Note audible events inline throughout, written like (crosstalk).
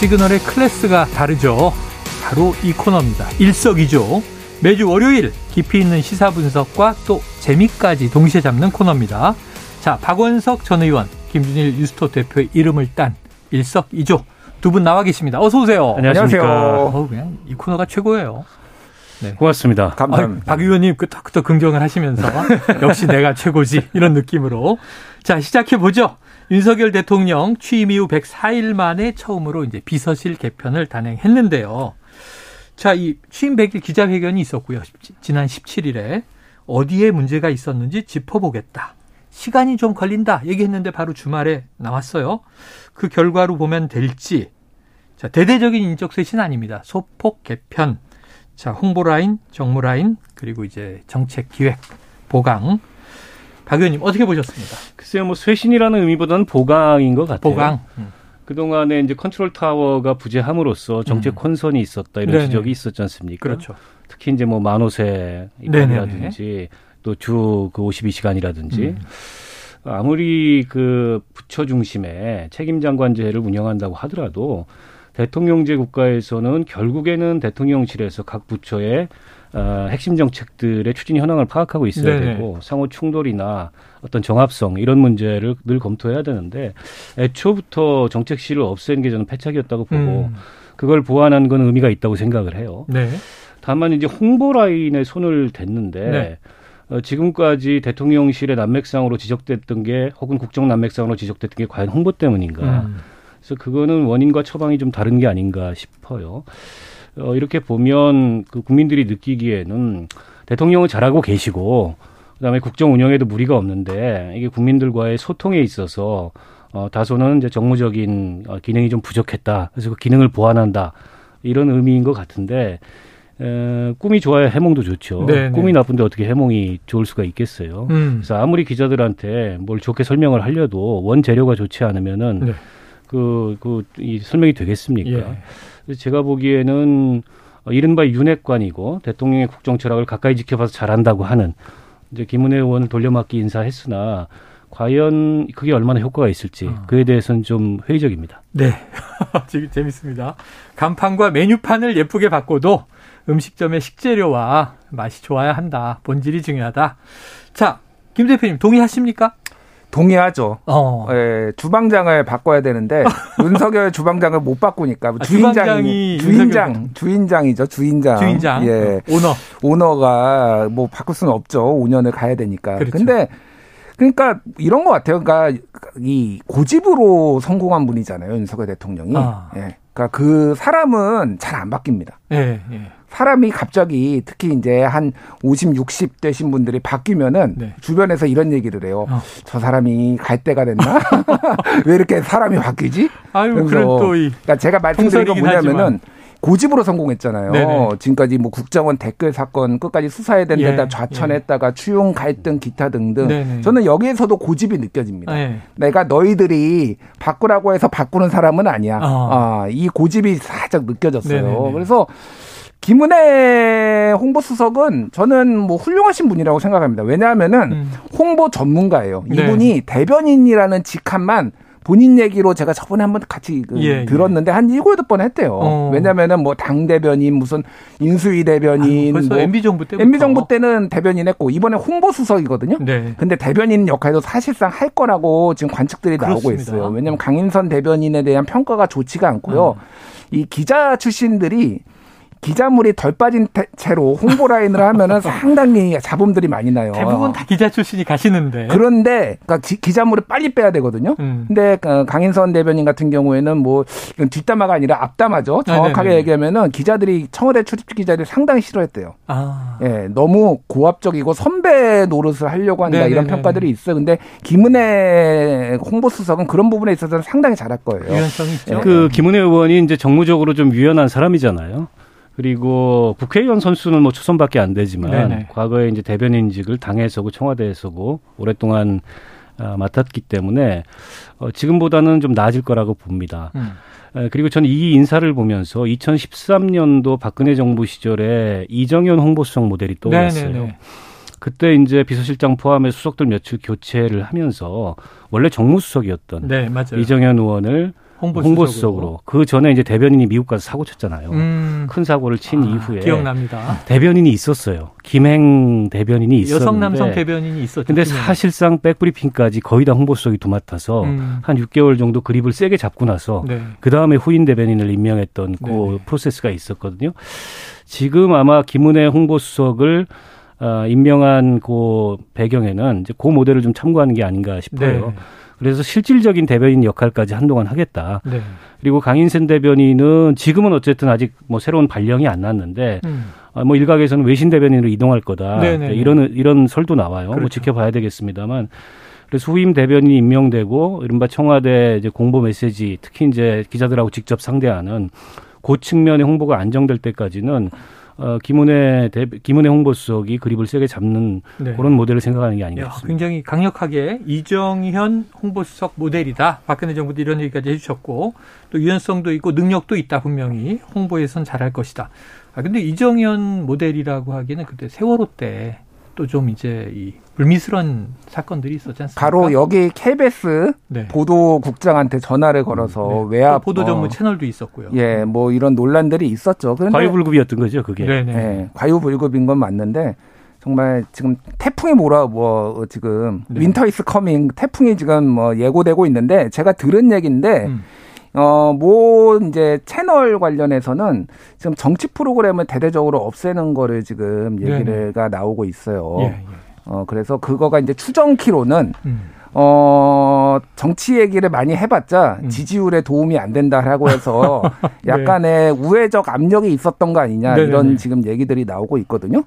시그널의 클래스가 다르죠. 바로 이 코너입니다. 일석이조. 매주 월요일 깊이 있는 시사 분석과 또 재미까지 동시에 잡는 코너입니다. 자, 박원석 전 의원, 김준일 뉴스톱 대표의 이름을 딴 일석이조 두 분 나와 계십니다. 어서 오세요. 안녕하세요. 어, 그냥 이 코너가 최고예요. 네. 고맙습니다. 감사합니다. 아, 박 의원님 끄덕끄덕 긍정을 하시면서 (laughs) 역시 내가 최고지 이런 느낌으로 자 시작해 보죠. 윤석열 대통령 취임 이후 104일 만에 처음으로 이제 비서실 개편을 단행했는데요. 자, 이 취임 100일 기자회견이 있었고요. 지난 17일에 어디에 문제가 있었는지 짚어보겠다. 시간이 좀 걸린다 얘기했는데 바로 주말에 나왔어요. 그 결과로 보면 될지. 자, 대대적인 인적 쇄신 아닙니다. 소폭 개편. 자, 홍보 라인, 정무 라인, 그리고 이제 정책 기획, 보강. 박 의원님 어떻게 보셨습니까? 글쎄요, 뭐 쇄신이라는 의미보다는 보강인 것 같아요. 보강. 음. 그동안에 이제 컨트롤 타워가 부재함으로써 정책 음. 혼선이 있었다 이런 네네. 지적이 있었지 않습니까? 그렇죠. 특히 이제 뭐 만호세 입법이라든지 또 주 그 52시간이라든지 음. 아무리 그 부처 중심의 책임 장관제를 운영한다고 하더라도 대통령제 국가에서는 결국에는 대통령실에서 각 부처의 어, 핵심 정책들의 추진 현황을 파악하고 있어야 네네. 되고 상호 충돌이나 어떤 정합성 이런 문제를 늘 검토해야 되는데 애초부터 정책실을 없앤 게 저는 패착이었다고 보고 음. 그걸 보완한 건 의미가 있다고 생각을 해요. 네. 다만 이제 홍보 라인에 손을 댔는데 네. 어, 지금까지 대통령실의 난맥상으로 지적됐던 게 혹은 국정 난맥상으로 지적됐던 게 과연 홍보 때문인가. 음. 그래서 그거는 원인과 처방이 좀 다른 게 아닌가 싶어요. 어, 이렇게 보면 그 국민들이 느끼기에는 대통령은 잘하고 계시고 그다음에 국정 운영에도 무리가 없는데 이게 국민들과의 소통에 있어서 어, 다소는 이제 정무적인 어, 기능이 좀 부족했다. 그래서 그 기능을 보완한다. 이런 의미인 것 같은데 에, 꿈이 좋아야 해몽도 좋죠. 네네. 네. 꿈이 나쁜데 어떻게 해몽이 좋을 수가 있겠어요. 음. 그래서 아무리 기자들한테 뭘 좋게 설명을 하려도 원 재료가 좋지 않으면은 네. 그, 그, 이 설명이 되겠습니까? 예. 제가 보기에는 이른바 윤핵관이고 대통령의 국정 철학을 가까이 지켜봐서 잘한다고 하는 이제 김은혜 의원을 돌려막기 인사했으나 과연 그게 얼마나 효과가 있을지 어. 그에 대해서는 좀 회의적입니다. 네. (laughs) 재밌습니다. 간판과 메뉴판을 예쁘게 바꿔도 음식점의 식재료와 맛이 좋아야 한다. 본질이 중요하다. 자, 김 대표님 동의하십니까? 동의하죠. 어. 예, 주방장을 바꿔야 되는데 (laughs) 윤석열 주방장을 못 바꾸니까 아, 주인장이 주인장 주인장이죠 주인장 주인장 예 오너 오너가 뭐 바꿀 수는 없죠 5년을 가야 되니까 그렇죠. 근데 그러니까 이런 것 같아요. 그러니까 이 고집으로 성공한 분이잖아요 윤석열 대통령이. 아. 예. 그러니까 그 사람은 잘 안 바뀝니다. 예, 예. 사람이 갑자기 특히 이제 한 50, 60 되신 분들이 바뀌면은 네. 주변에서 이런 얘기를 해요. 어. 저 사람이 갈 때가 됐나? (laughs) 왜 이렇게 사람이 바뀌지? 아유, 그래서 그러니까 제가 말씀드린 건 뭐냐면은 하지만. 고집으로 성공했잖아요. 네네. 지금까지 뭐 국정원 댓글 사건 끝까지 수사해야 데다 예, 좌천했다가 예. 추용 갈등 기타 등등 네네. 저는 여기에서도 고집이 느껴집니다. 네. 내가 너희들이 바꾸라고 해서 바꾸는 사람은 아니야. 어. 아, 이 고집이 살짝 느껴졌어요. 네네네. 그래서 김은혜 홍보수석은 저는 뭐 훌륭하신 분이라고 생각합니다. 왜냐하면은 음. 홍보 전문가예요. 네. 이분이 네. 대변인이라는 직함만 본인 얘기로 제가 저번에 한번 같이 그 예, 예. 들었는데 예. 한 일곱 여덟 번 했대요. 어. 왜냐면은 뭐 당 대변인 무슨 인수위 대변인 아유, 뭐 MB 정부 때 MB 정부 때는 대변인 했고 이번에 홍보 수석이거든요. 네. 근데 대변인 역할도 사실상 할 거라고 지금 관측들이 그렇습니다. 나오고 있어요. 왜냐면 강인선 대변인에 대한 평가가 좋지가 않고요. 음. 이 기자 출신들이 기자물이 덜 빠진 채로 홍보 라인을 하면은 (laughs) 상당히 잡음들이 많이 나요. 대부분 다 기자 출신이 가시는데. 그런데 그러니까 기, 자물을 빨리 빼야 되거든요. 음. 근데 그 강인선 대변인 같은 경우에는 뭐 뒷담화가 아니라 앞담화죠. 정확하게 네네네. 얘기하면은 기자들이 청와대 출입 기자들이 상당히 싫어했대요. 아. 예, 너무 고압적이고 선배 노릇을 하려고 한다 네네네. 이런 평가들이 있어 요. 근데 김은혜 홍보수석은 그런 부분에 있어서는 상당히 잘할 거예요. 유연성이 있죠. 예. 그 김은혜 의원이 이제 정무적으로 좀 유연한 사람이잖아요. 그리고 국회의원 선수는 뭐 초선밖에 안 되지만 네네. 과거에 이제 대변인직을 당에서고 청와대에서고 오랫동안 어, 맡았기 때문에 어, 지금보다는 좀 나아질 거라고 봅니다. 음. 그리고 저는 이 인사를 보면서 2013년도 박근혜 정부 시절에 이정현 홍보수석 모델이 떠올랐어요. 그때 이제 비서실장 포함해 수석들 며칠 교체를 하면서 원래 정무수석이었던 네, 이정현 의원을 홍보수석으로. 그 전에 이제 대변인이 미국 가서 사고 쳤잖아요. 음. 큰 사고를 친 아, 이후에 기억납니다. 대변인이 있었어요. 김행 대변인이 있었는데 여성 남성 대변인이 있었죠. 근데 사실상 백브리핑까지 거의 다 홍보수석이 도맡아서 음. 한 6개월 정도 그립을 세게 잡고 나서 네. 그 다음에 후임 대변인을 임명했던 그 네. 프로세스가 있었거든요. 지금 아마 김은혜 홍보수석을 어, 임명한 그 배경에는 이제 그 모델을 좀 참고하는 게 아닌가 싶어요. 네. 그래서 실질적인 대변인 역할까지 한동안 하겠다. 네. 그리고 강인sen 대변인은 지금은 어쨌든 아직 뭐 새로운 발령이 안 났는데 음. 아, 뭐 일각에서는 외신 대변인으로 이동할 거다. 네네. 네, 이런 이런 설도 나와요. 뭐 그렇죠. 뭐 지켜봐야 되겠습니다만. 그래서 후임 대변인이 임명되고 이른바 청와대 이제 공보 메시지 특히 이제 기자들하고 직접 상대하는 그 측면의 홍보가 안정될 때까지는 어, 김은혜 대, 김은혜 홍보수석이 그립을 세게 잡는 네. 그런 모델을 생각하는 게 싶습니다. 굉장히 강력하게 이정현 홍보수석 모델이다. 박근혜 정부도 이런 얘기까지 해주셨고 또 유연성도 있고 능력도 있다 분명히 홍보에선 잘할 것이다. 아 근데 이정현 모델이라고 하기에는 그때 세월호 때 또 좀 이제 이 불미스러운 사건들이 있었지 않습니까? 바로 여기 KBS 네. 보도국장한테 전화를 걸어서 네. 외압 보도 전문 어, 채널도 있었고요. 예, 뭐 이런 논란들이 있었죠. 그런데 과유불급이었던 거죠, 그게. 네네. 예, 과유불급인 건 맞는데 정말 지금 태풍이 몰아 뭐 지금 네. winter is coming 태풍이 지금 뭐 예고되고 있는데 제가 들은 얘기인데 음. 어, 뭐, 이제 채널 관련해서는 지금 정치 프로그램을 대대적으로 없애는 거를 지금 얘기가 나오고 있어요. 예, 예. 어, 그래서 그거가 이제 추정키로는 음. 어, 정치 얘기를 많이 해봤자 음. 지지율에 도움이 안 된다라고 해서 (laughs) 네. 약간의 우회적 압력이 있었던 거 아니냐 네네네. 이런 지금 얘기들이 나오고 있거든요.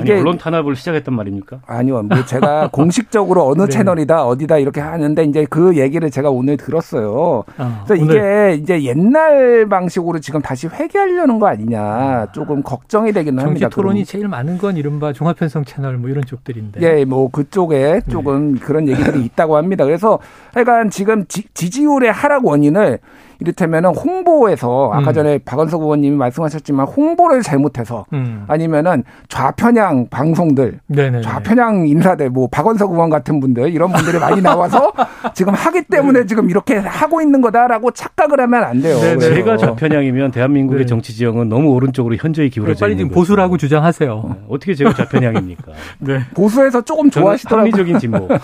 아니, 언론 탄압을 시작했단 말입니까? 아니요. 뭐 제가 (laughs) 공식적으로 어느 네. 채널이다 어디다 이렇게 하는데 이제 그 얘기를 제가 오늘 들었어요. 아, 그래서 오늘. 이게 이제 옛날 방식으로 지금 다시 회귀하려는 거 아니냐 조금 걱정이 되기는 합니다. 정치 토론이 그럼. 제일 많은 건 이른바 종합편성 채널 뭐 이런 쪽들인데. 예, 뭐 그쪽에 조금 네. 그런 얘기들이 있다고 합니다. 그래서 하여간 지금 지, 지지율의 하락 원인을 이를테면은 홍보에서 아까 음. 전에 박원석 의원님이 말씀하셨지만 홍보를 잘못해서 음. 아니면은 좌편향 방송들, 네네네. 좌편향 인사들, 뭐 박원석 의원 같은 분들 이런 분들이 많이 나와서 (laughs) 지금 하기 때문에 네. 지금 이렇게 하고 있는 거다라고 착각을 하면 안 돼요. 제가 좌편향이면 대한민국의 네. 정치 지형은 너무 오른쪽으로 현저히 기울어져 빨리 지금 보수라고 주장하세요. 네. 어떻게 제가 좌편향입니까? (laughs) 네. 보수에서 조금 좋아하시더라고요. 합리적인 진보. (laughs) 네.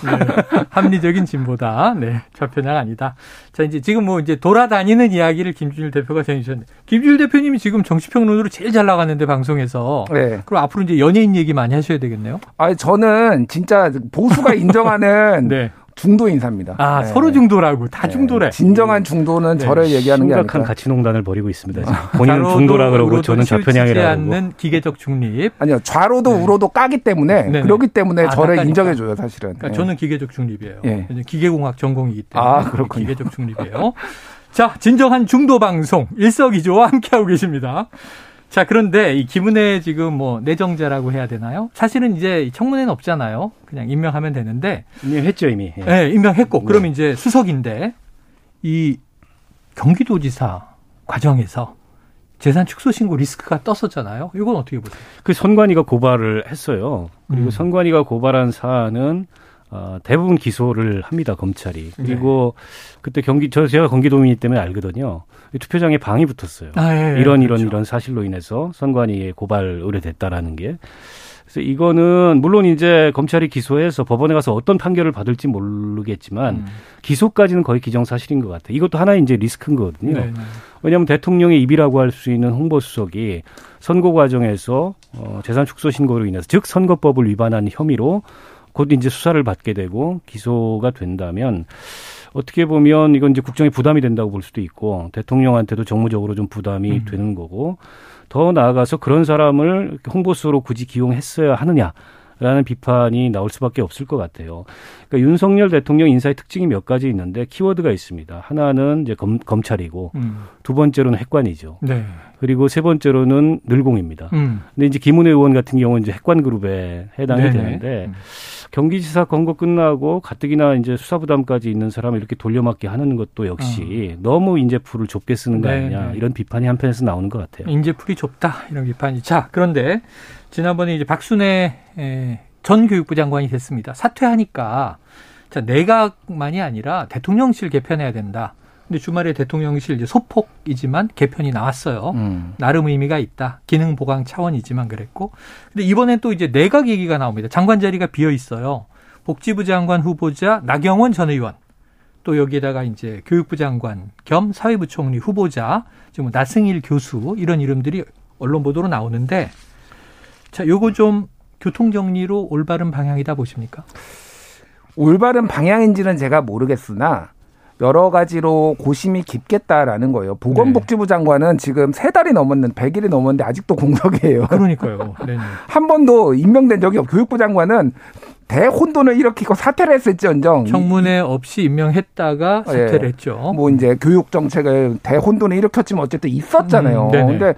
합리적인 진보다. 네. 좌편향 아니다. 자, 이제 지금 뭐 이제 돌아다니 는 이야기를 김준일 대표가 전해주셨는데, 김준일 대표님이 지금 정치평론으로 제일 잘 나갔는데, 방송에서. 네. 그럼 앞으로 이제 연예인 얘기 많이 하셔야 되겠네요? 아 저는 진짜 보수가 (laughs) 인정하는 네. 중도 인사입니다. 아 네. 서로 중도라고 다 네. 중도래. 진정한 중도는 네. 저를 얘기하는 게 아니라 심각한 가치농단을 벌이고 있습니다. 지금. 본인은 중도라 그러고 저는 좌편향이라고. 않는 기계적 중립. 아니요 좌로도 네. 우로도 까기 때문에. 그렇기 때문에 아, 저를 인정해줘요 사실은. 그러니까 저는 기계적 중립이에요. 예. 기계공학 전공이기 때문에 아, 그렇군요. 기계적 중립이에요. (laughs) 자 진정한 중도 방송 일석이조와 함께하고 계십니다. 자, 그런데 이 김은혜 지금 뭐 내정자라고 해야 되나요? 사실은 이제 청문회는 없잖아요. 그냥 임명하면 되는데. 임명했죠, 이미. 예, 네, 임명했고. 네. 그럼 이제 수석인데 이 경기도지사 과정에서 재산 축소 신고 리스크가 떴었잖아요. 이건 어떻게 보세요? 그 선관위가 고발을 했어요. 그리고 음. 선관위가 고발한 사안은 어, 대부분 기소를 합니다 검찰이 그리고 네. 그때 경기 저 제가 경기도민이기 때문에 알거든요 투표장에 방이 붙었어요 아, 예, 예, 이런 이런 그렇죠. 이런 사실로 인해서 선관위에 고발 의뢰됐다라는 게 그래서 이거는 물론 이제 검찰이 기소해서 법원에 가서 어떤 판결을 받을지 모르겠지만 음. 기소까지는 거의 기정사실인 것 같아요. 이것도 하나의 이제 리스크인 거거든요. 네 네. 왜냐하면 대통령의 입이라고 할 수 있는 홍보수석이 선거 과정에서 어, 재산 축소 신고로 인해서 즉 선거법을 위반한 혐의로 곧 이제 수사를 받게 되고 기소가 된다면 어떻게 보면 이건 이제 국정에 부담이 된다고 볼 수도 있고 대통령한테도 정무적으로 좀 부담이 음. 되는 거고 더 나아가서 그런 사람을 홍보수로 굳이 기용했어야 하느냐. 라는 비판이 나올 수밖에 없을 것 같아요. 그러니까 윤석열 대통령 인사의 특징이 몇 가지 있는데 키워드가 있습니다. 하나는 이제 검, 검찰이고 음. 두 번째로는 핵관이죠. 네. 그리고 세 번째로는 늘공입니다. 음. 근데 이제 김은혜 의원 같은 경우는 이제 핵관 그룹에 해당이 네네. 되는데 음. 경기지사 선거 끝나고 가뜩이나 이제 수사 부담까지 있는 사람을 이렇게 돌려막기 하는 것도 역시 어. 너무 인재풀을 좁게 쓰는 거 아니냐 네네. 이런 비판이 한편에서 나오는 것 같아요. 인재풀이 좁다 이런 비판이. 자 그런데 지난번에 이제 박순애 전 교육부 장관이 됐습니다. 사퇴하니까 자 내각만이 아니라 대통령실 개편해야 된다. 근데 주말에 대통령실 이제 소폭이지만 개편이 나왔어요. 음. 나름 의미가 있다. 기능 보강 차원이지만 그랬고. 근데 이번엔 또 이제 내각 얘기가 나옵니다. 장관 자리가 비어 있어요. 복지부 장관 후보자 나경원 전 의원. 또 여기에다가 이제 교육부 장관 겸 사회부 총리 후보자 지금 나승일 교수 이런 이름들이 언론 보도로 나오는데 자, 요거 좀 교통 정리로 올바른 방향이다 보십니까? 올바른 방향인지는 제가 모르겠으나 여러 가지로 고심이 깊겠다라는 거예요. 보건복지부 네. 장관은 지금 세 달이 넘었는 100일이 넘었는데 아직도 공석이에요. 그러니까요. (laughs) 한 번도 임명된 적이 없고 교육부 장관은 대혼돈을 일으키고 사퇴를 했을지언정 청문회 없이 임명했다가 사퇴를 예. 했죠. 뭐 이제 교육 정책을 대혼돈을 일으켰지만 어쨌든 있었잖아요. 음, 근데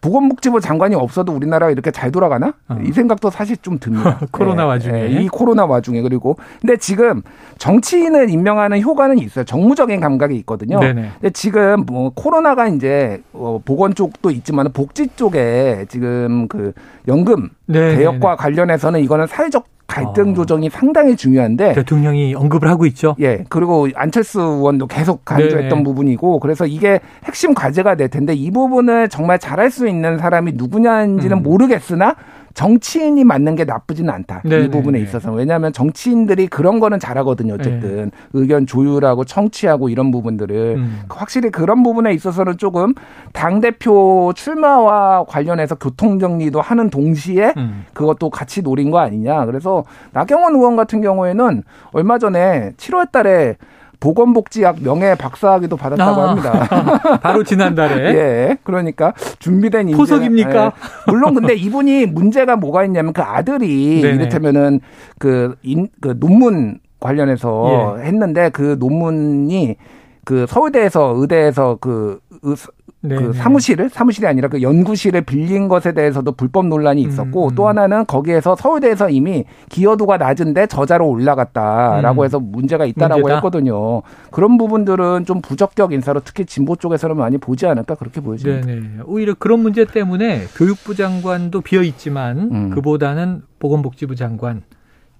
보건복지부 장관이 없어도 우리나라가 이렇게 잘 돌아가나? 어. 이 생각도 사실 좀 듭니다. (laughs) 코로나 예. 와중에 예. 이 코로나 와중에 그리고 근데 지금 정치인을 임명하는 효과는 있어요. 정무적인 감각이 있거든요. 네네. 근데 지금 뭐 코로나가 이제 어, 보건 쪽도 있지만 복지 쪽에 지금 그 연금 네네네. 개혁과 관련해서는 이거는 사회적 갈등 아. 조정이 상당히 중요한데 대통령이 언급을 하고 있죠. 예. 그리고 안철수 의원도 계속 강조했던 네네. 부분이고 그래서 이게 핵심 과제가 될 텐데 이 부분을 정말 잘할 수 있는 사람이 누구냐인지는 음. 모르겠으나 정치인이 맞는 게 나쁘지는 않다. 네네네. 이 부분에 있어서. 왜냐하면 정치인들이 그런 거는 잘하거든요. 어쨌든 네. 의견 조율하고 청취하고 이런 부분들을 음. 확실히 그런 부분에 있어서는 조금 당 대표 출마와 관련해서 교통 정리도 하는 동시에 음. 그것도 같이 노린 거 아니냐. 그래서 나경원 의원 같은 경우에는 얼마 전에 7월달에 보건복지학 명예 박사학위도 받았다고 아, 합니다. (laughs) 바로 지난달에. (laughs) 예. 그러니까 준비된 인재. 토석입니까? 예. 물론 근데 이분이 문제가 뭐가 있냐면 그 아들이 네네. 이를테면은 그, 인, 그 논문 관련해서 예. 했는데 그 논문이 그 서울대에서 의대에서 그그 네, 네. 사무실을 사무실이 아니라 그 연구실을 빌린 것에 대해서도 불법 논란이 있었고 음, 음. 또 하나는 거기에서 서울대에서 이미 기여도가 낮은데 저자로 올라갔다라고 음. 해서 문제가 있다라고 문제다? 했거든요. 그런 부분들은 좀 부적격 인사로 특히 진보 쪽에서는 많이 보지 않을까 그렇게 보여집니다. 네네. 네. 오히려 그런 문제 때문에 교육부 장관도 비어 있지만 음. 그보다는 보건복지부 장관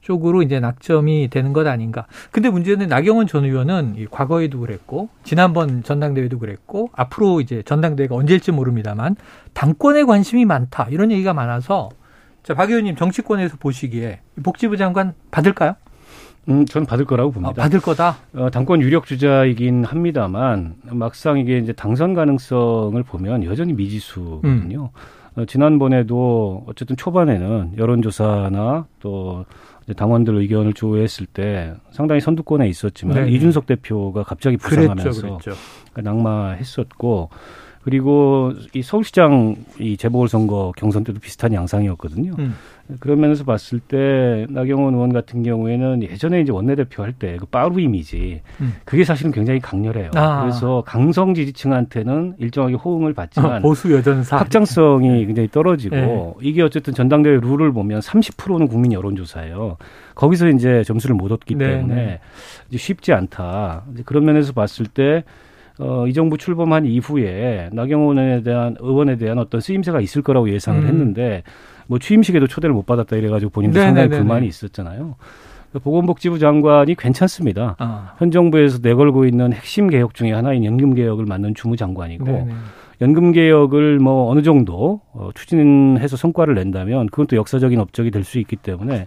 쪽으로 이제 낙점이 되는 것 아닌가. 근데 문제는 나경원 전 의원은 과거에도 그랬고 지난번 전당대회도 그랬고 앞으로 이제 전당대회가 언제일지 모릅니다만 당권에 관심이 많다 이런 얘기가 많아서 자, 박 의원님 정치권에서 보시기에 복지부 장관 받을까요? 음, 전 받을 거라고 봅니다. 아, 받을 거다. 어, 당권 유력 주자이긴 합니다만 막상 이게 이제 당선 가능성을 보면 여전히 미지수거든요. 음. 어, 지난번에도 어쨌든 초반에는 여론조사나 또 당원들 의견을 조회했을 때 상당히 선두권에 있었지만 네. 이준석 대표가 갑자기 부상하면서 그랬죠, 그랬죠. 낙마했었고 그리고 이 서울시장 이 재보궐선거 경선 때도 비슷한 양상이었거든요. 음. 그런 면에서 봤을 때 나경원 의원 같은 경우에는 예전에 이제 원내대표 할 때 그 빠루 이미지 음. 그게 사실은 굉장히 강렬해요. 아. 그래서 강성 지지층한테는 일정하게 호응을 받지만 어, (laughs) 보수 여전사 확장성이 네. 굉장히 떨어지고 네. 이게 어쨌든 전당대회 룰을 보면 30%는 국민 여론조사예요. 거기서 이제 점수를 못 얻기 네. 때문에 네. 이제 쉽지 않다. 이제 그런 면에서 봤을 때 어, 이 정부 출범한 이후에 나경원에 대한 의원에 대한 어떤 쓰임새가 있을 거라고 예상을 음. 했는데 뭐 취임식에도 초대를 못 받았다 이래가지고 본인도 네네네네. 상당히 불만이 있었잖아요. 보건복지부 장관이 괜찮습니다. 아. 현 정부에서 내걸고 있는 핵심 개혁 중에 하나인 연금 개혁을 맡는 주무 장관이고 네네. 연금 개혁을 뭐 어느 정도 어, 추진해서 성과를 낸다면 그건 또 역사적인 업적이 될 수 있기 때문에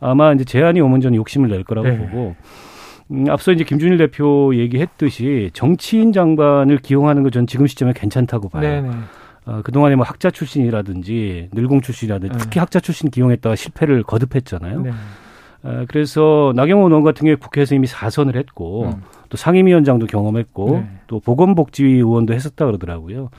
아마 이제 제안이 오면 저는 욕심을 낼 거라고 네. 보고 음, 앞서 이제 김준일 대표 얘기했듯이 정치인 장관을 기용하는 건전 지금 시점에 괜찮다고 봐요. 네네. 어, 그동안에 뭐 학자 출신이라든지 늘공 출신이라든지 특히 네. 학자 출신 기용했다가 실패를 거듭했잖아요. 네. 어, 그래서 나경원 의원 같은 경우에 국회에서 이미 사선을 했고 음. 또 상임위원장도 경험했고 네. 또 보건복지위 의원도 했었다 그러더라고요.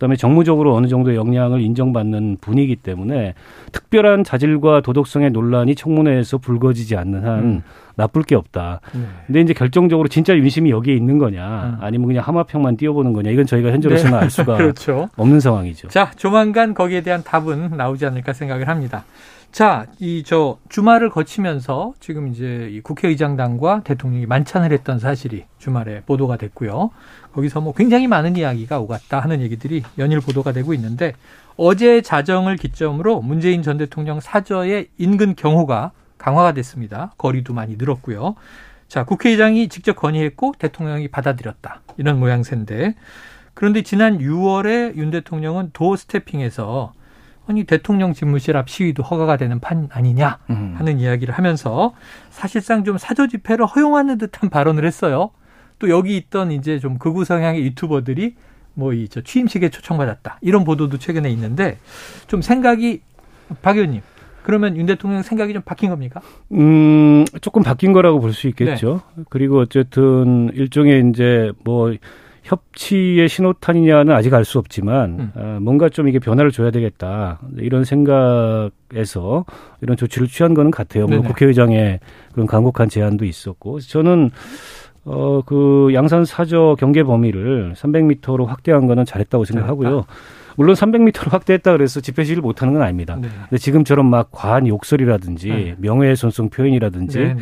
그다음에 정무적으로 어느 정도 역량을 인정받는 분이기 때문에 특별한 자질과 도덕성의 논란이 청문회에서 불거지지 않는 한 음. 나쁠 게 없다. 네. 근데 이제 결정적으로 진짜 윤심이 여기에 있는 거냐, 음. 아니면 그냥 하마평만 띄워보는 거냐, 이건 저희가 현재로서는 네. 알 수가 (laughs) 그렇죠. 없는 상황이죠. 자, 조만간 거기에 대한 답은 나오지 않을까 생각을 합니다. 자, 이 저 주말을 거치면서 지금 이제 이 국회의장단과 대통령이 만찬을 했던 사실이 주말에 보도가 됐고요. 거기서 뭐 굉장히 많은 이야기가 오갔다 하는 얘기들이 연일 보도가 되고 있는데 어제 자정을 기점으로 문재인 전 대통령 사저의 인근 경호가 강화가 됐습니다. 거리도 많이 늘었고요. 자, 국회의장이 직접 건의했고 대통령이 받아들였다. 이런 모양새인데 그런데 지난 6월에 윤 대통령은 도 스태핑에서 아니 대통령 집무실 앞 시위도 허가가 되는 판 아니냐 음. 하는 음. 이야기를 하면서 사실상 좀 사조 집회를 허용하는 듯한 발언을 했어요. 또 여기 있던 이제 좀 극우 성향의 유튜버들이 뭐 이 저 취임식에 초청받았다 이런 보도도 최근에 있는데 좀 생각이 박 의원님 그러면 윤 대통령 생각이 좀 바뀐 겁니까? 음, 조금 바뀐 거라고 볼 수 있겠죠. 네. 그리고 어쨌든 일종의 이제 뭐 협치의 신호탄이냐는 아직 알 수 없지만 음. 어, 뭔가 좀 이게 변화를 줘야 되겠다 이런 생각에서 이런 조치를 취한 거는 같아요. 뭐 국회의장의 그런 강곡한 제안도 있었고 저는 어 그 양산 사저 경계 범위를 300m로 확대한 거는 잘했다고 생각하고요. 물론 300m로 확대했다 그래서 집회 시위를 못 하는 건 아닙니다. 네. 근데 지금처럼 막 과한 욕설이라든지 네. 명예훼손성 표현이라든지 네.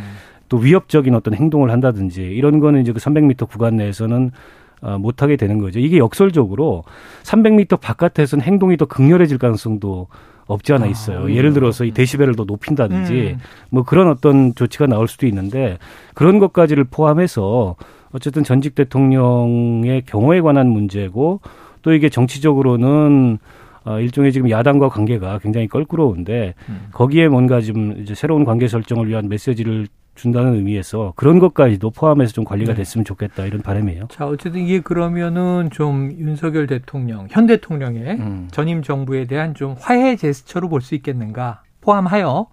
또 위협적인 어떤 행동을 한다든지 이런 거는 이제 그 300m 구간 내에서는 어, 못하게 되는 거죠. 이게 역설적으로 300m 바깥에서는 행동이 더 극렬해질 가능성도 없지 않아 아, 있어요. 아, 예를 들어서 이 데시벨을 더 높인다든지 음. 뭐 그런 어떤 조치가 나올 수도 있는데 그런 것까지를 포함해서 어쨌든 전직 대통령의 경호에 관한 문제고 또 이게 정치적으로는 어, 일종의 지금 야당과 관계가 굉장히 껄끄러운데 음. 거기에 뭔가 좀 이제 새로운 관계 설정을 위한 메시지를 준다는 의미에서 그런 것까지도 포함해서 좀 관리가 네. 됐으면 좋겠다 이런 바람이에요. 자 어쨌든 이게 그러면은 좀 윤석열 대통령 현 대통령의 음. 전임 정부에 대한 좀 화해 제스처로 볼 수 있겠는가 포함하여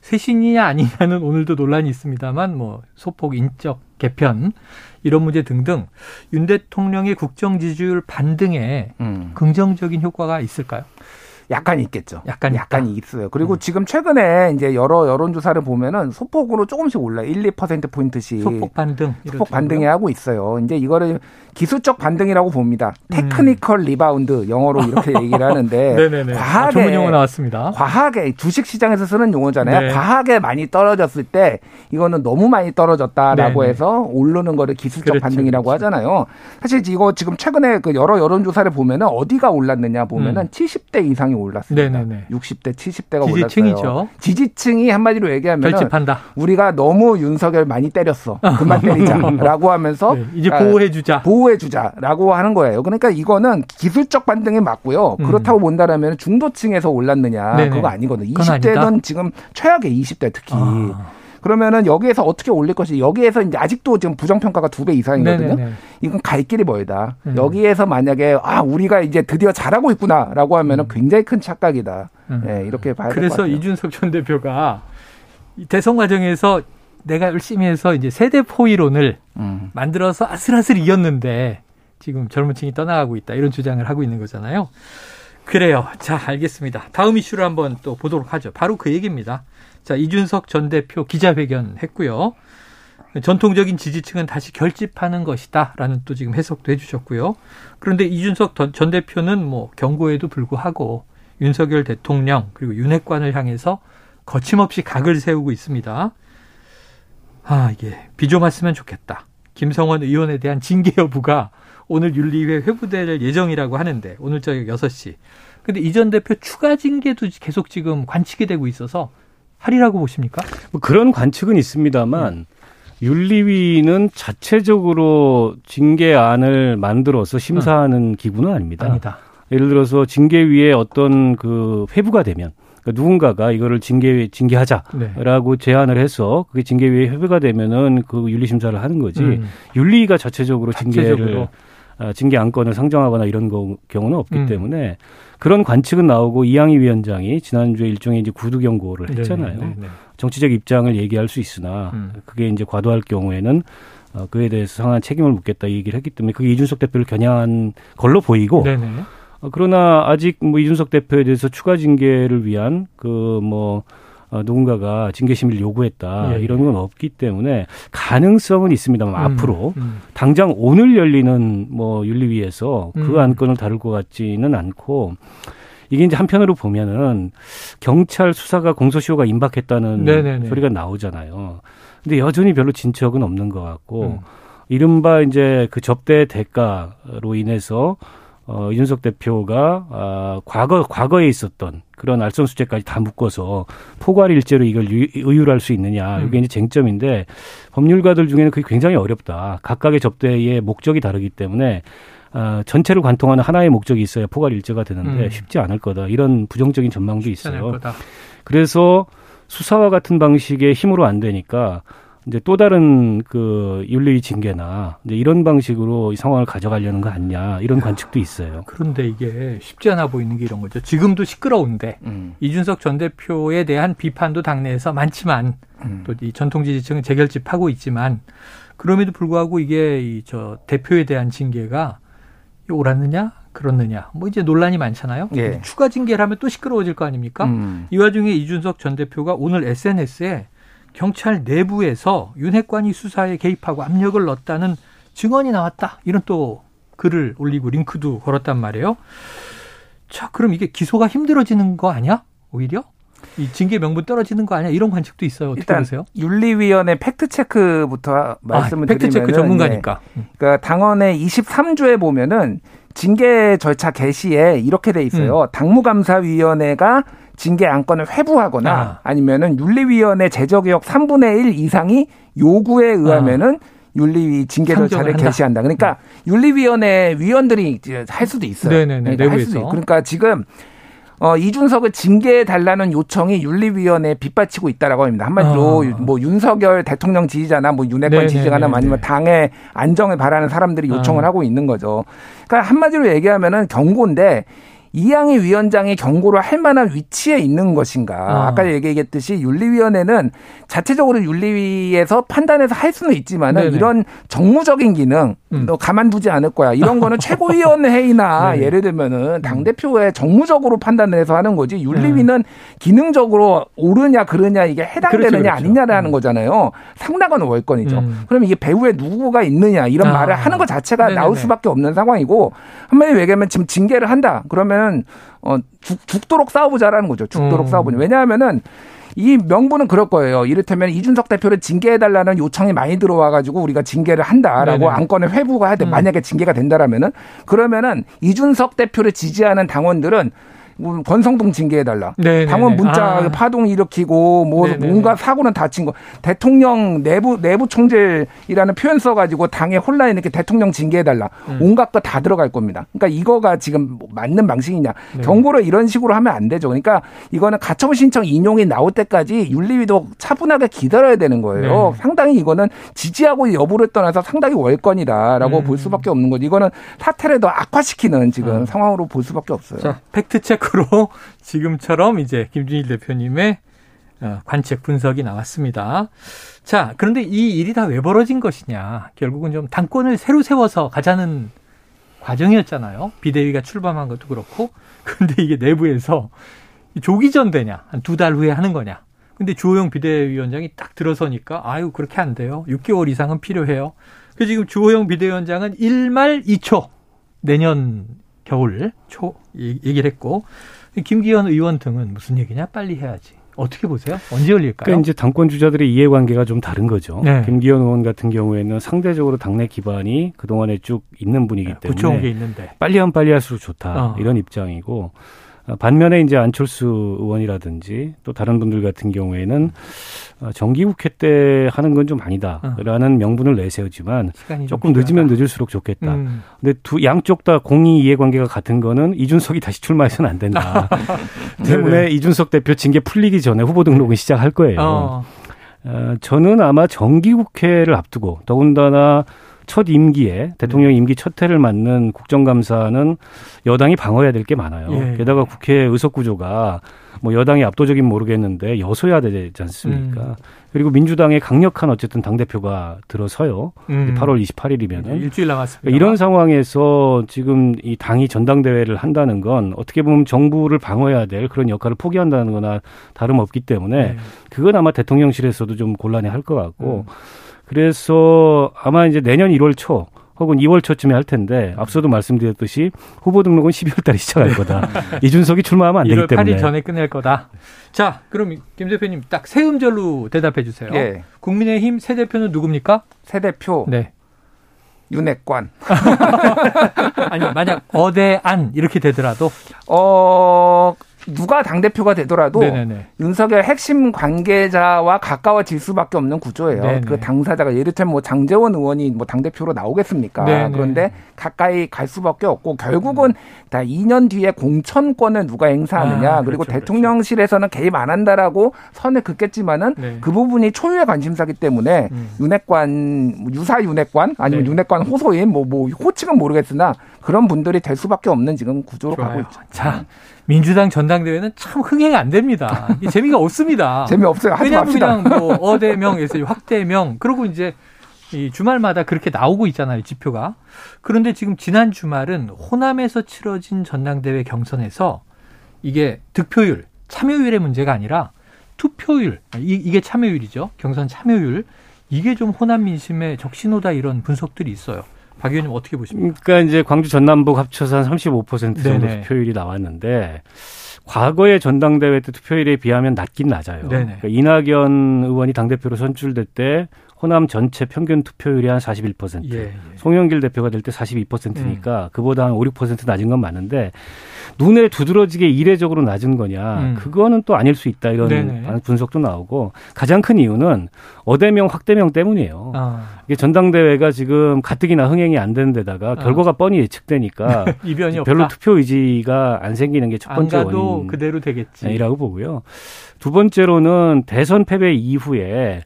쇄신이냐 아니냐는 오늘도 논란이 있습니다만 뭐 소폭 인적 개편 이런 문제 등등 윤 대통령의 국정 지지율 반등에 음. 긍정적인 효과가 있을까요? 약간 있겠죠. 약간 약간이 있어요. 그리고 음. 지금 최근에 이제 여러 여론 조사를 보면은 소폭으로 조금씩 올라 1, 2% 포인트씩 소폭 반등 소폭 반등이 하고 있어요. 이제 이거를 기술적 반등이라고 봅니다. technical 음. rebound 영어로 이렇게 (laughs) 얘기를 하는데 (laughs) 네네네. 과하게 아, 용어 나왔습니다. 과하게 주식 시장에서 쓰는 용어잖아요. 네. 과하게 많이 떨어졌을 때 이거는 너무 많이 떨어졌다라고 네네. 해서 오르는 거를 기술적 그렇죠, 반등이라고 그렇죠. 하잖아요. 사실 이거 지금 최근에 그 여러 여론 조사를 보면은 어디가 올랐느냐 보면은 음. 70대 이상이 올랐습니다. 네네네. 60대, 70대가 지지층이죠. 올랐어요. 지지층이 한마디로 얘기하면 결집한다. 우리가 너무 윤석열 많이 때렸어. 그만 때리자라고 (laughs) 하면서 네, 이제 보호해 주자. 보호해 주자라고 하는 거예요. 그러니까 이거는 기술적 반등이 맞고요. 음. 그렇다고 본다라면 중도층에서 올랐느냐 네네. 그거 아니거든요. 20대는 지금 최악의 20대 특히. 아. 그러면은 여기에서 어떻게 올릴 것이 여기에서 이제 아직도 지금 부정평가가 두 배 이상이거든요. 네네네. 이건 갈 길이 멀다. 음. 여기에서 만약에 아 우리가 이제 드디어 잘하고 있구나라고 하면은 음. 굉장히 큰 착각이다. 음. 네, 이렇게 봐야 될 것 같아요. 그래서 이준석 전 대표가 대선 과정에서 내가 열심히 해서 이제 세대 포위론을 음. 만들어서 아슬아슬 이겼는데 지금 젊은 층이 떠나가고 있다 이런 주장을 하고 있는 거잖아요. 그래요. 자, 알겠습니다. 다음 이슈를 한번 또 보도록 하죠. 바로 그 얘기입니다. 자, 이준석 전 대표 기자회견 했고요. 전통적인 지지층은 다시 결집하는 것이다라는 또 지금 해석도 해주셨고요. 그런데 이준석 전 대표는 뭐 경고에도 불구하고 윤석열 대통령 그리고 윤핵관을 향해서 거침없이 각을 세우고 있습니다. 아 이게 비좀 왔으면 좋겠다. 김성원 의원에 대한 징계 여부가 오늘 윤리회 회부될 예정이라고 하는데 오늘 저녁 6시. 근데 이 전 대표 추가 징계도 계속 지금 관측이 되고 있어서 하리라고 보십니까? 뭐 그런 관측은 있습니다만 음. 윤리위는 자체적으로 징계안을 만들어서 심사하는 음. 기구는 아닙니다. 아니다. 예를 들어서 징계위에 어떤 그 회부가 되면 그러니까 누군가가 이거를 징계 징계하자라고 네. 제안을 해서 그게 징계위에 회부가 되면은 그 윤리 심사를 하는 거지 음. 윤리가 자체적으로 자체적으로. 아, 징계 안건을 상정하거나 이런 거, 경우는 없기 음. 때문에 그런 관측은 나오고 이양희 위원장이 지난주에 일종의 이제 구두 경고를 네, 했잖아요. 네네, 네네. 정치적 입장을 얘기할 수 있으나 음. 그게 이제 과도할 경우에는 어, 그에 대해서 상한 책임을 묻겠다 이 얘기를 했기 때문에 그게 이준석 대표를 겨냥한 걸로 보이고 네네. 어, 그러나 아직 뭐 이준석 대표에 대해서 추가 징계를 위한 그뭐 어, 누군가가 징계 심의를 요구했다 예, 예. 이런 건 없기 때문에 가능성은 있습니다만 음, 앞으로 음. 당장 오늘 열리는 뭐 윤리위에서 그 음. 안건을 다룰 것 같지는 않고 이게 이제 한편으로 보면은 경찰 수사가 공소시효가 임박했다는 네네네. 소리가 나오잖아요. 근데 여전히 별로 진척은 없는 것 같고 음. 이른바 이제 그 접대 대가로 인해서 어, 이준석 대표가 아, 과거 과거에 있었던 그런 알선 수재까지 다 묶어서 포괄 일제로 이걸 의율할 수 있느냐 이게 음. 이제 쟁점인데 법률가들 중에는 그게 굉장히 어렵다. 각각의 접대의 목적이 다르기 때문에 어, 전체를 관통하는 하나의 목적이 있어야 포괄 일제가 되는데 음. 쉽지 않을 거다. 이런 부정적인 전망도 있어요. 그래서 수사와 같은 방식의 힘으로 안 되니까 이제 또 다른 그 윤리 징계나 이제 이런 방식으로 이 상황을 가져가려는 거 아니냐 이런 관측도 있어요. 그런데 이게 쉽지 않아 보이는 게 이런 거죠. 지금도 시끄러운데 음. 이준석 전 대표에 대한 비판도 당내에서 많지만 음. 또이 전통 지지층은 재결집하고 있지만 그럼에도 불구하고 이게 이 저 대표에 대한 징계가 옳았느냐 그렇느냐 뭐 이제 논란이 많잖아요. 예. 추가 징계를 하면 또 시끄러워질 거 아닙니까? 음. 이 와중에 이준석 전 대표가 오늘 SNS에 경찰 내부에서 윤핵관이 수사에 개입하고 압력을 넣었다는 증언이 나왔다. 이런 또 글을 올리고 링크도 걸었단 말이에요. 자, 그럼 이게 기소가 힘들어지는 거 아니야? 오히려? 이 징계 명분 떨어지는 거 아니야? 이런 관측도 있어요. 어떻게 일단 보세요? 윤리위원회 팩트 체크부터 말씀을 아, 팩트 체크 전문가니까. 네. 그러니까 당헌의 23조에 보면은 징계 절차 개시에 이렇게 돼 있어요. 음. 당무감사위원회가 징계 안건을 회부하거나 아. 니면은 윤리위원회 제적의혹 3분의 1 이상이 요구에 의하면은 아. 윤리위 징계 절차를 개시한다. 그러니까 음. 윤리위원회 위원들이 할 수도 있어요. 네네네. 그러니까 할 수도 있고. 그러니까 지금 어, 이준석을 징계해 달라는 요청이 윤리위원회에 빗받치고 있다라고 합니다. 한마디로 아. 뭐 윤석열 대통령 지지자나 뭐 윤핵관 지지자나 아니면 당의 안정을 바라는 사람들이 요청을 아. 하고 있는 거죠. 그러니까 한마디로 얘기하면은 경고인데 이양희 위원장이 경고를 할 만한 위치에 있는 것인가. 어. 아까 얘기했듯이 윤리위원회는 자체적으로 윤리위에서 판단해서 할 수는 있지만은 이런 정무적인 기능 음. 너 가만두지 않을 거야. 이런 거는 (laughs) 최고위원회의나 (laughs) 네. 예를 들면은 음. 당대표의 정무적으로 판단을 해서 하는 거지 윤리위는 음. 기능적으로 옳으냐 그르냐 이게 해당되느냐 그렇죠, 그렇죠. 아니냐라는 음. 거잖아요. 상당한 월권이죠. 음. 그러면 이게 배후에 누구가 있느냐 이런 아. 말을 하는 것 자체가 네네네. 나올 수밖에 없는 상황이고 한마디로 얘기하면 지금 징계를 한다. 그러면 그러면 어 죽, 죽도록 싸워보자라는 거죠. 죽도록 음. 싸워보자. 왜냐하면은 이 명분은 그럴 거예요. 이를테면 이준석 대표를 징계해달라는 요청이 많이 들어와가지고 우리가 징계를 한다라고 네네. 안건을 회부가 돼. 음. 만약에 징계가 된다라면은 그러면은 이준석 대표를 지지하는 당원들은 뭐 권성동 징계해달라. 네네네. 당원 문자 아. 파동 일으키고 뭐 네네네. 뭔가 사고는 다친 거. 대통령 내부 내부 총재이라는 표현 써가지고 당의 혼란에 이렇게 대통령 징계해달라. 음. 온갖 거 다 들어갈 겁니다. 그러니까 이거가 지금 맞는 방식이냐. 네. 경고를 이런 식으로 하면 안 되죠. 그러니까 이거는 가처분 신청 인용이 나올 때까지 윤리위도 차분하게 기다려야 되는 거예요. 네. 상당히 이거는 지지하고 여부를 떠나서 상당히 월권이다라고 음. 볼 수밖에 없는 거죠. 이거는 사태를 더 악화시키는 지금 음. 상황으로 볼 수밖에 없어요. 자, 팩트 체크 식으로 (laughs) 지금처럼 이제 김준일 대표님의 어, 관측 분석이 나왔습니다. 자, 그런데 이 일이 다 왜 벌어진 것이냐. 결국은 좀 당권을 새로 세워서 가자는 과정이었잖아요. 비대위가 출범한 것도 그렇고. (laughs) 근데 이게 내부에서 조기 전 되냐, 한 두 달 후에 하는 거냐. 근데 주호영 비대위원장이 딱 들어서니까 아유 그렇게 안 돼요. 6개월 이상은 필요해요. 그 지금 주호영 비대위원장은 1말 2초 내년 겨울 초 얘기를 했고 김기현 의원 등은 무슨 얘기냐 빨리 해야지. 어떻게 보세요? 언제 열릴까요? 그러니까 이제 당권 주자들의 이해관계가 좀 다른 거죠. 네. 김기현 의원 같은 경우에는 상대적으로 당내 기반이 그 동안에 쭉 있는 분이기 네, 때문에 붙여온 게 있는데 빨리 하면 빨리 할수록 좋다 어. 이런 입장이고 어, 반면에 이제 안철수 의원이라든지 또 다른 분들 같은 경우에는 어, 정기국회 때 하는 건 좀 아니다라는 어. 명분을 내세우지만 조금 늦으면 늦을수록 좋겠다. 음. 근데 두 양쪽 다 공의 이해관계가 같은 거는 이준석이 다시 출마해서는 안 된다. (laughs) (laughs) 때문에 이준석 대표 징계 풀리기 전에 후보 등록은 시작할 거예요. 어. 어, 저는 아마 정기국회를 앞두고 더군다나 첫 임기에 대통령 네. 임기 첫 해를 맞는 국정감사는 여당이 방어해야 될 게 많아요. 예. 게다가 국회 의석 구조가 뭐 여당이 압도적인 모르겠는데 여소야 되지 않습니까? 음. 그리고 민주당의 강력한 어쨌든 당 대표가 들어서요. 음. 8월 28일이면은 일주일 남았습니다. 이런 상황에서 지금 이 당이 전당대회를 한다는 건 어떻게 보면 정부를 방어해야 될 그런 역할을 포기한다는 거나 다름없기 때문에 네. 그건 아마 대통령실에서도 좀 곤란해 할 것 같고 음. 그래서 아마 이제 내년 1월 초 혹은 2월 초쯤에 할 텐데 앞서도 말씀드렸듯이 후보 등록은 12월 달에 시작할 거다. (laughs) 이준석이 출마하면 안 되기 때문에. 8일 전에 끝낼 거다. 자, 그럼 김 대표님 딱 세 음절로 대답해 주세요. 예. 국민의힘 새 대표는 누굽니까? 새 대표. 네. 윤핵관. (laughs) 아니 만약 어대안 이렇게 되더라도 어 누가 당 대표가 되더라도 네네네. 윤석열 핵심 관계자와 가까워질 수밖에 없는 구조예요. 네네. 그 당사자가 예를 들면 뭐 장재원 의원이 뭐 당 대표로 나오겠습니까? 네네. 그런데 가까이 갈 수밖에 없고 결국은 다 2년 뒤에 공천권을 누가 행사하느냐 아, 그리고 그렇죠, 그렇죠. 대통령실에서는 그렇죠. 개입 안 한다라고 선을 긋겠지만은 네. 그 부분이 초유의 관심사기 때문에 음. 윤핵관 뭐 유사 윤핵관 아니면 네. 윤핵관 호소인 뭐, 뭐 호칭은 모르겠으나 그런 분들이 될 수밖에 없는 지금 구조로 좋아요. 가고 있죠. 자, 민주당 전 당대회는 참 흥행이 안 됩니다. 재미가 없습니다. (laughs) 재미없어요. 하지 왜냐하면 맙시다. 그냥 뭐 어대명에서 확대명 그리고 이제 이 주말마다 그렇게 나오고 있잖아요, 지표가. 그런데 지금 지난 주말은 호남에서 치러진 전당대회 경선에서 이게 득표율, 참여율의 문제가 아니라 투표율, 이, 게 참여율이죠. 경선 참여율. 이게 좀 호남 민심의 적신호다 이런 분석들이 있어요. 박 의원님 어떻게 보십니까? 그러니까 이제 광주 전남북 합쳐서 한 35% 정도 네네. 투표율이 나왔는데 과거의 전당대회 때 투표율에 비하면 낮긴 낮아요. 그러니까 이낙연 의원이 당대표로 선출될 때 호남 전체 평균 투표율이 한 41%. 예, 예. 송영길 대표가 될 때 42%니까 음. 그보다 한 5, 6% 낮은 건 맞는데 눈에 두드러지게 이례적으로 낮은 거냐. 음. 그거는 또 아닐 수 있다. 이런 네네. 분석도 나오고 가장 큰 이유는 어대명 확대명 때문이에요. 아. 이게 전당대회가 지금 가뜩이나 흥행이 안 되는 데다가 아. 결과가 뻔히 예측되니까 (laughs) 이변이 별로 없다. 투표 의지가 안 생기는 게 첫 번째 원인. 그대로 되겠지. 이라고 보고요. 두 번째로는 대선 패배 이후에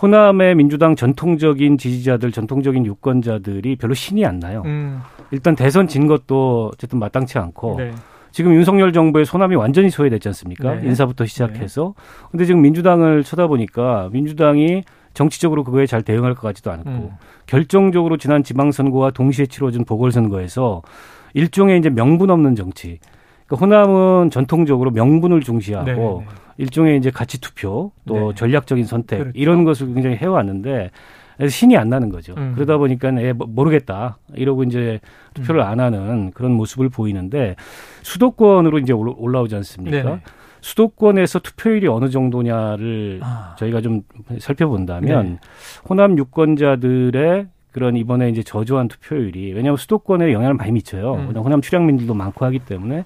호남의 민주당 전통적인 지지자들, 전통적인 유권자들이 별로 신이 안 나요. 음. 일단 대선 진 것도 어쨌든 마땅치 않고 네. 지금 윤석열 정부의 소남이 완전히 소외됐지 않습니까? 네. 인사부터 시작해서. 네. 근데 지금 민주당을 쳐다보니까 민주당이 정치적으로 그거에 잘 대응할 것 같지도 않고 음. 결정적으로 지난 지방선거와 동시에 치러진 보궐선거에서 일종의 이제 명분 없는 정치. 그러니까 호남은 전통적으로 명분을 중시하고 네네. 네. 일종의 이제 가치 투표 또 네. 전략적인 선택 그렇죠. 이런 것을 굉장히 해왔는데 신이 안 나는 거죠. 음. 그러다 보니까 에, 뭐, 모르겠다 이러고 이제 투표를 음. 안 하는 그런 모습을 보이는데 수도권으로 이제 올라오지 않습니까? 네네. 수도권에서 투표율이 어느 정도냐를 아. 저희가 좀 살펴본다면 네. 호남 유권자들의 그런 이번에 이제 저조한 투표율이 왜냐하면 수도권에 영향을 많이 미쳐요. 음. 호남 출향민들도 많고 하기 때문에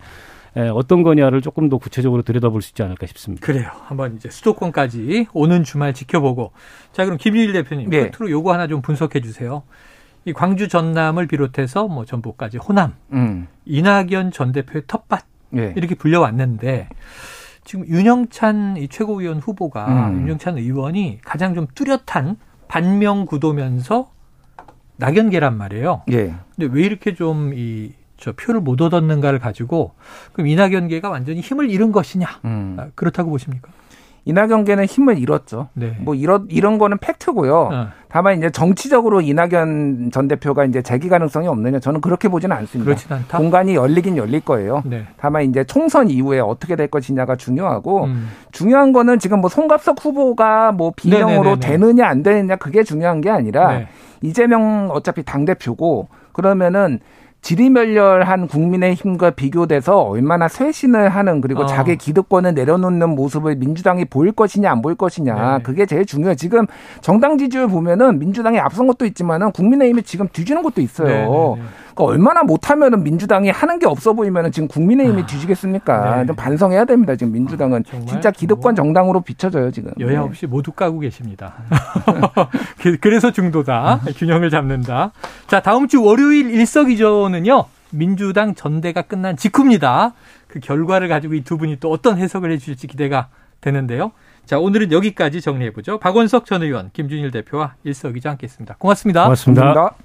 예, 어떤 거냐를 조금 더 구체적으로 들여다볼 수 있지 않을까 싶습니다. 그래요. 한번 이제 수도권까지 오는 주말 지켜보고. 자, 그럼 김일일 대표님 네. 끝으로 요거 하나 좀 분석해 주세요. 이 광주 전남을 비롯해서 뭐 전북까지 호남, 음. 이낙연 전 대표의 텃밭 네. 이렇게 불려왔는데 지금 윤영찬 이 최고위원 후보가 음. 윤영찬 의원이 가장 좀 뚜렷한 반명 구도면서 낙연계란 말이에요. 예. 근데 왜 이렇게 좀 이 저 표를 못 얻었는가를 가지고 그럼 이낙연계가 완전히 힘을 잃은 것이냐 음. 아, 그렇다고 보십니까? 이낙연계는 힘을 잃었죠. 네. 뭐 이런 이런 거는 팩트고요. 어. 다만 이제 정치적으로 이낙연 전 대표가 이제 재기 가능성이 없느냐 저는 그렇게 보지는 않습니다. 공간이 열리긴 열릴 거예요. 네. 다만 이제 총선 이후에 어떻게 될 것이냐가 중요하고 음. 중요한 거는 지금 뭐 송갑석 후보가 뭐 비명으로 네네네네. 되느냐 안 되느냐 그게 중요한 게 아니라 네. 이재명 어차피 당 대표고 그러면은 지리멸렬한 국민의힘과 비교돼서 얼마나 쇄신을 하는 그리고 어. 자기 기득권을 내려놓는 모습을 민주당이 보일 것이냐 안 보일 것이냐 네 그게 제일 중요해요. 지금 정당 지지율 보면은 민주당이 앞선 것도 있지만은 국민의힘이 지금 뒤지는 것도 있어요. 네네네. 그러니까 얼마나 못하면은 민주당이 하는 게 없어 보이면은 지금 국민의힘이 아, 뒤지겠습니까? 네. 좀 반성해야 됩니다. 지금 민주당은 아, 진짜 기득권 정당으로 비춰져요 지금. 여야 네. 없이 모두 까고 계십니다. (laughs) 그, 그래서 중도다 균형을 잡는다. 자 다음 주 월요일 일석이조는요 민주당 전대가 끝난 직후입니다. 그 결과를 가지고 이 두 분이 또 어떤 해석을 해주실지 기대가 되는데요. 자, 오늘은 여기까지 정리해보죠. 박원석 전 의원, 김준일 대표와 일석이조 함께 했습니다. 고맙습니다. 고맙습니다. 고맙습니다.